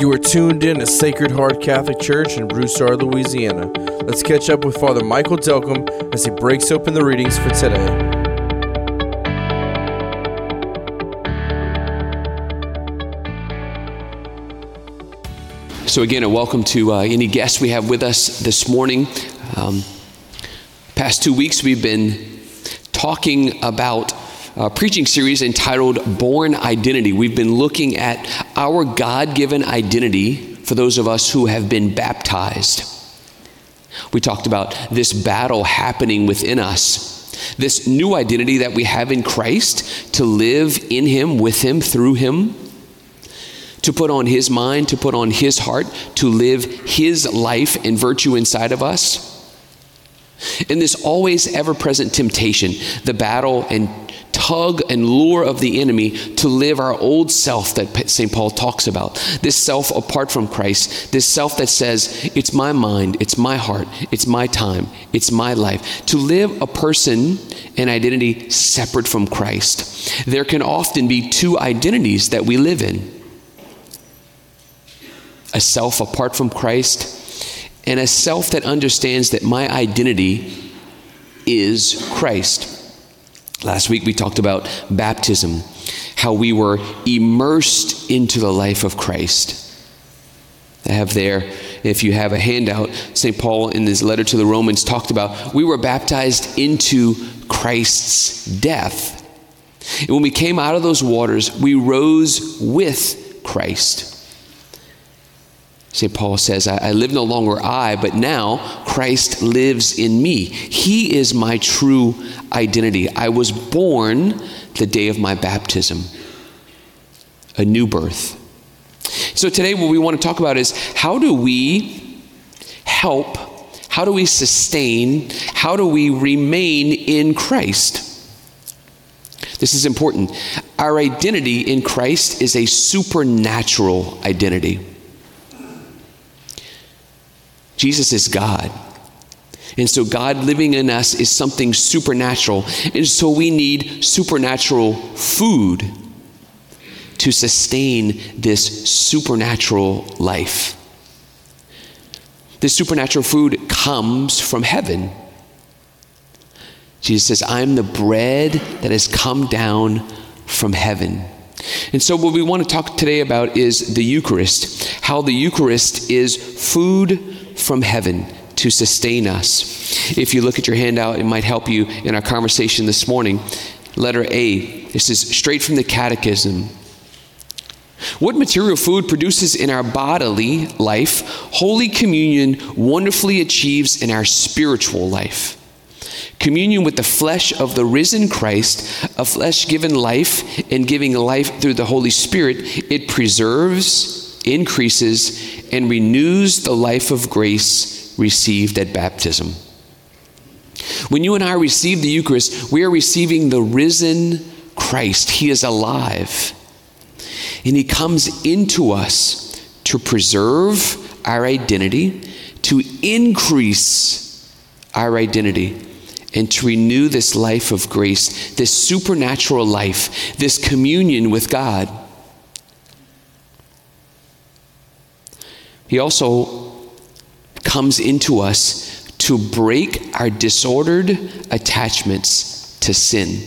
You are tuned in to Sacred Heart Catholic Church in Broussard, Louisiana. Let's catch up with Father Michael Delcambre as he breaks open the readings for today. So, again, a welcome to uh, any guests we have with us this morning. Um, past two weeks, we've been talking about a preaching series entitled Born Identity. We've been looking at our God given identity for those of us who have been baptized. We talked about this battle happening within us, this new identity that we have in Christ to live in Him, with Him, through Him, to put on His mind, to put on His heart, to live His life and virtue inside of us. In this always ever present temptation, the battle and tug and lure of the enemy to live our old self that St. Paul talks about. This self apart from Christ, this self that says, it's my mind, it's my heart, it's my time, it's my life. To live a person and identity separate from Christ. There can often be two identities that we live in a self apart from Christ and a self that understands that my identity is Christ. Last week we talked about baptism, how we were immersed into the life of Christ. I have there, if you have a handout, St. Paul in his letter to the Romans talked about we were baptized into Christ's death. And when we came out of those waters, we rose with Christ. St. Paul says, I, I, live no longer I, but now Christ lives in me. He is my true identity. I was born the day of my baptism, a new birth. So today, what we want to talk about is how do we help, how do we sustain, how do we remain in Christ? This is important. Our identity in Christ is a supernatural identity. Jesus is God. And so, God living in us is something supernatural. And so, we need supernatural food to sustain this supernatural life. This supernatural food comes from heaven. Jesus says, I'm the bread that has come down from heaven. And so, what we want to talk today about is the Eucharist, how the Eucharist is food from heaven to sustain us. If you look at your handout, it might help you in our conversation this morning. Letter A, this is straight from the Catechism. What material food produces in our bodily life, Holy Communion wonderfully achieves in our spiritual life. Communion with the flesh of the risen Christ, a flesh given life and giving life through the Holy Spirit, it preserves, increases, and renews the life of grace received at baptism. When you and I receive the Eucharist, we are receiving the risen Christ. He is alive. And He comes into us to preserve our identity, to increase our identity, and to renew this life of grace, this supernatural life, this communion with God. He also comes into us to break our disordered attachments to sin.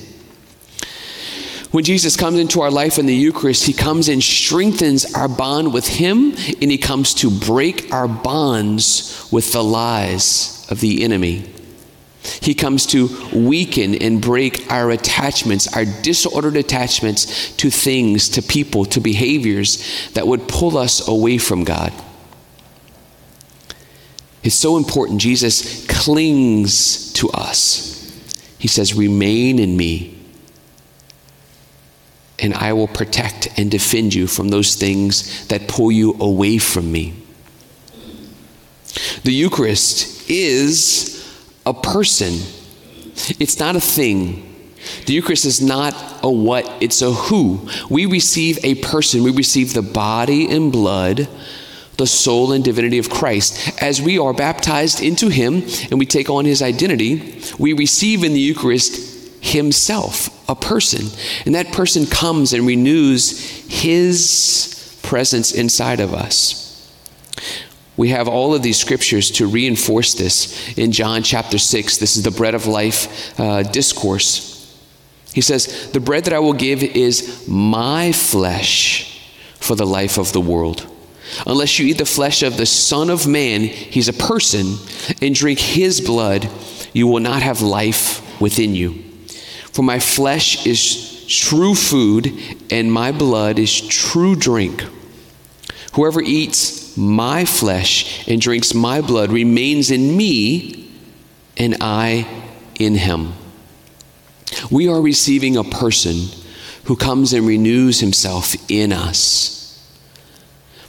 When Jesus comes into our life in the Eucharist, He comes and strengthens our bond with Him, and He comes to break our bonds with the lies of the enemy. He comes to weaken and break our attachments, our disordered attachments to things, to people, to behaviors that would pull us away from God. It's so important. Jesus clings to us. He says, Remain in me, and I will protect and defend you from those things that pull you away from me. The Eucharist is a person, it's not a thing. The Eucharist is not a what, it's a who. We receive a person, we receive the body and blood the soul and divinity of Christ. As we are baptized into Him and we take on His identity, we receive in the Eucharist Himself, a person. And that person comes and renews His presence inside of us. We have all of these scriptures to reinforce this in John chapter 6. This is the bread of life uh, discourse. He says, The bread that I will give is my flesh for the life of the world. Unless you eat the flesh of the Son of Man, he's a person, and drink his blood, you will not have life within you. For my flesh is true food, and my blood is true drink. Whoever eats my flesh and drinks my blood remains in me, and I in him. We are receiving a person who comes and renews himself in us.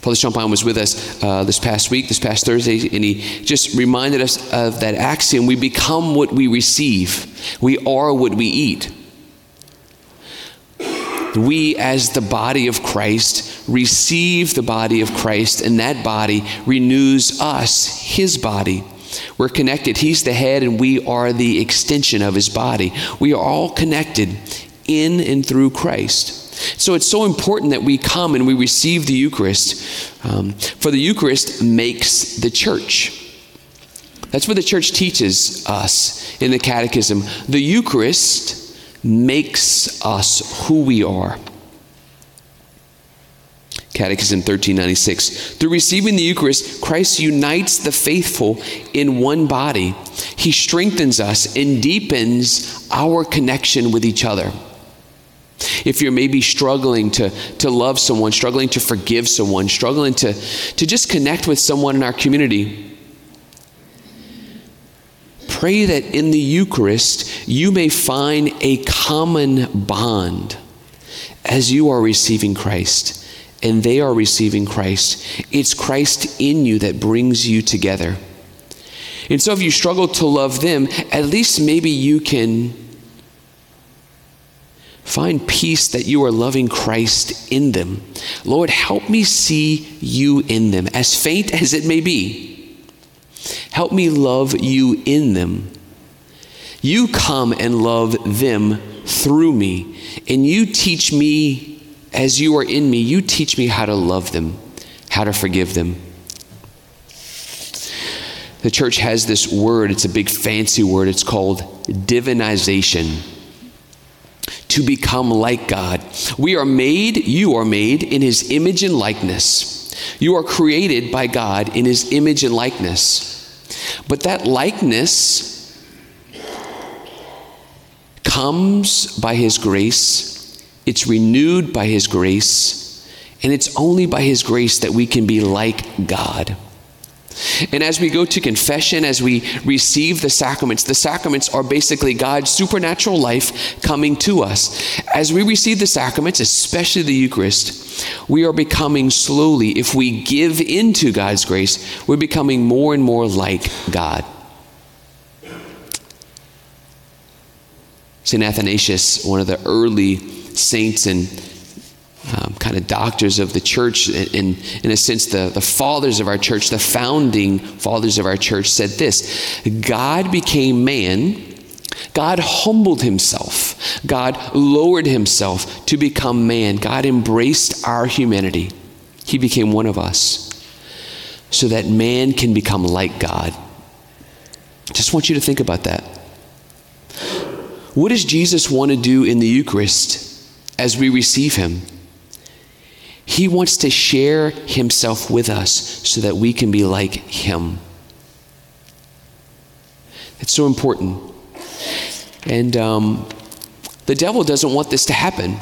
Father Champagne was with us uh, this past week, this past Thursday, and he just reminded us of that axiom we become what we receive, we are what we eat. We, as the body of Christ, receive the body of Christ, and that body renews us, his body. We're connected. He's the head, and we are the extension of his body. We are all connected in and through Christ. So it's so important that we come and we receive the Eucharist. Um, for the Eucharist makes the church. That's what the church teaches us in the Catechism. The Eucharist makes us who we are. Catechism 1396. Through receiving the Eucharist, Christ unites the faithful in one body. He strengthens us and deepens our connection with each other. If you're maybe struggling to, to love someone, struggling to forgive someone, struggling to, to just connect with someone in our community, pray that in the Eucharist you may find a common bond as you are receiving Christ and they are receiving Christ. It's Christ in you that brings you together. And so if you struggle to love them, at least maybe you can find peace that you are loving Christ in them. Lord, help me see you in them, as faint as it may be. Help me love you in them. You come and love them through me, and you teach me as you are in me, you teach me how to love them, how to forgive them. The church has this word, it's a big fancy word, it's called divinization. To become like God. We are made, you are made in his image and likeness. You are created by God in his image and likeness. But that likeness comes by his grace it's renewed by His grace, and it's only by His grace that we can be like God. And as we go to confession, as we receive the sacraments, the sacraments are basically God's supernatural life coming to us. As we receive the sacraments, especially the Eucharist, we are becoming slowly, if we give into God's grace, we're becoming more and more like God. St. Athanasius, one of the early saints and um, kind of doctors of the church, in, in a sense, the, the fathers of our church, the founding fathers of our church, said this God became man, God humbled himself, God lowered himself to become man, God embraced our humanity. He became one of us so that man can become like God. Just want you to think about that. What does Jesus want to do in the Eucharist? as we receive Him. He wants to share Himself with us so that we can be like Him. It's so important. And um, the devil doesn't want this to happen.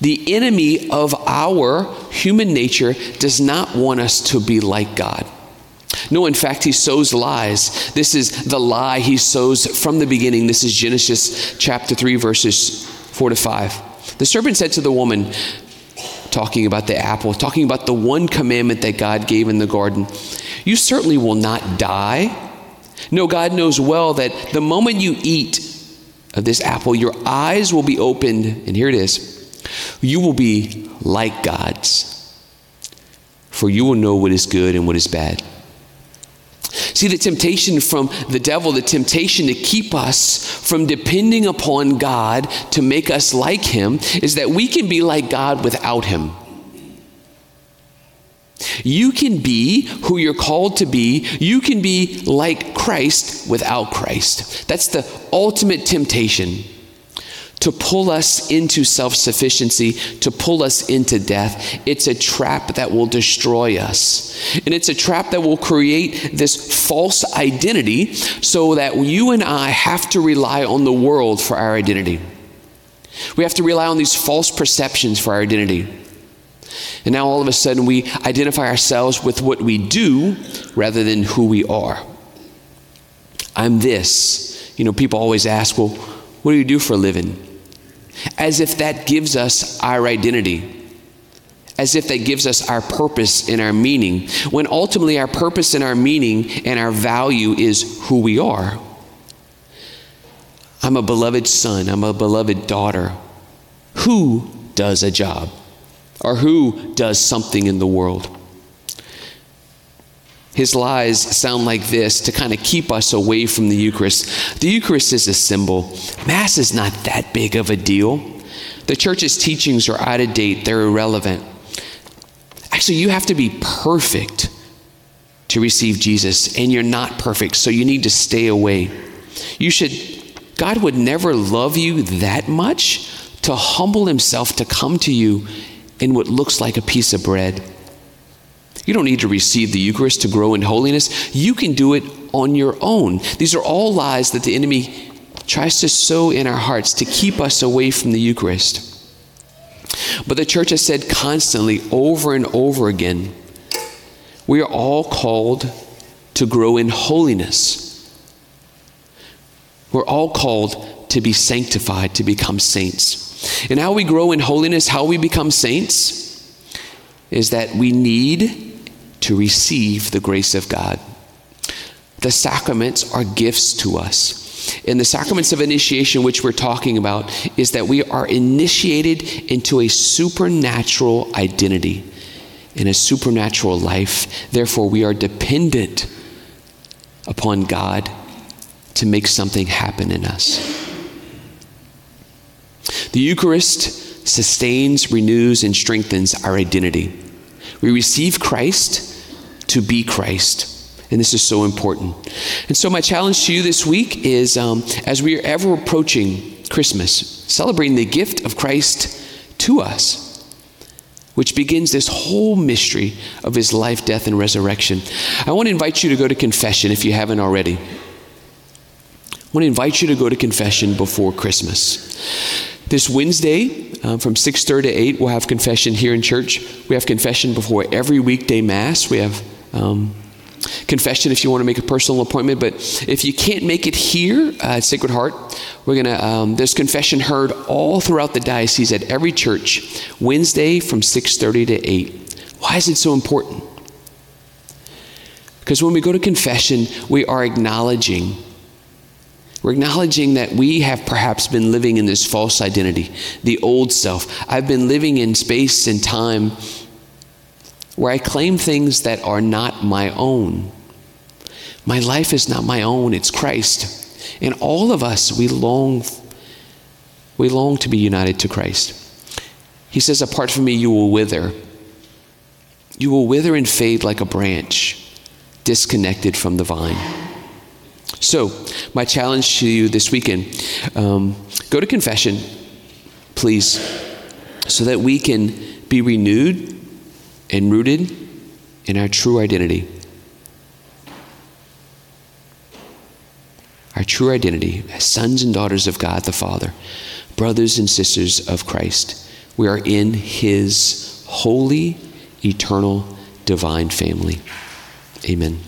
The enemy of our human nature does not want us to be like God. No, in fact, he sows lies. This is the lie he sows from the beginning. This is Genesis chapter 3, verses 4 to 5. The serpent said to the woman, talking about the apple, talking about the one commandment that God gave in the garden, You certainly will not die. No, God knows well that the moment you eat of this apple, your eyes will be opened, and here it is you will be like God's, for you will know what is good and what is bad. See, the temptation from the devil, the temptation to keep us from depending upon God to make us like Him, is that we can be like God without Him. You can be who you're called to be. You can be like Christ without Christ. That's the ultimate temptation to pull us into self sufficiency, to pull us into death. It's a trap that will destroy us. And it's a trap that will create this false identity so that you and I have to rely on the world for our identity. We have to rely on these false perceptions for our identity. And now all of a sudden we identify ourselves with what we do rather than who we are. I'm this. You know, people always ask, well, what do you do for a living? As if that gives us our identity. As if that gives us our purpose and our meaning. When ultimately our purpose and our meaning and our value is who we are. I'm a beloved son. I'm a beloved daughter. Who does a job? Or who does something in the world? His lies sound like this to kind of keep us away from the Eucharist. The Eucharist is a symbol. Mass is not that big of a deal. The church's teachings are out of date, they're irrelevant. Actually, you have to be perfect to receive Jesus, and you're not perfect, so you need to stay away. You should, God would never love you that much to humble himself to come to you in what looks like a piece of bread. You don't need to receive the Eucharist to grow in holiness. You can do it on your own. These are all lies that the enemy tries to sow in our hearts to keep us away from the Eucharist. But the church has said constantly, over and over again, we are all called to grow in holiness. We're all called to be sanctified, to become saints. And how we grow in holiness, how we become saints, is that we need to receive the grace of God. The sacraments are gifts to us. And the sacraments of initiation, which we're talking about, is that we are initiated into a supernatural identity, in a supernatural life. Therefore, we are dependent upon God to make something happen in us. The Eucharist sustains, renews, and strengthens our identity. We receive Christ to be Christ. And this is so important. And so, my challenge to you this week is um, as we are ever approaching Christmas, celebrating the gift of Christ to us, which begins this whole mystery of his life, death, and resurrection. I want to invite you to go to confession if you haven't already. I want to invite you to go to confession before Christmas. This Wednesday uh, from 6:30 to 8, we'll have confession here in church. We have confession before every weekday mass. We have um, confession if you want to make a personal appointment. But if you can't make it here at Sacred Heart, we're gonna. Um, there's confession heard all throughout the diocese at every church Wednesday from 6:30 to 8. Why is it so important? Because when we go to confession, we are acknowledging we're acknowledging that we have perhaps been living in this false identity, the old self. I've been living in space and time where I claim things that are not my own. My life is not my own, it's Christ. And all of us, we long, we long to be united to Christ. He says, Apart from me, you will wither. You will wither and fade like a branch, disconnected from the vine. So, my challenge to you this weekend um, go to confession, please, so that we can be renewed and rooted in our true identity. Our true identity as sons and daughters of God the Father, brothers and sisters of Christ. We are in His holy, eternal, divine family. Amen.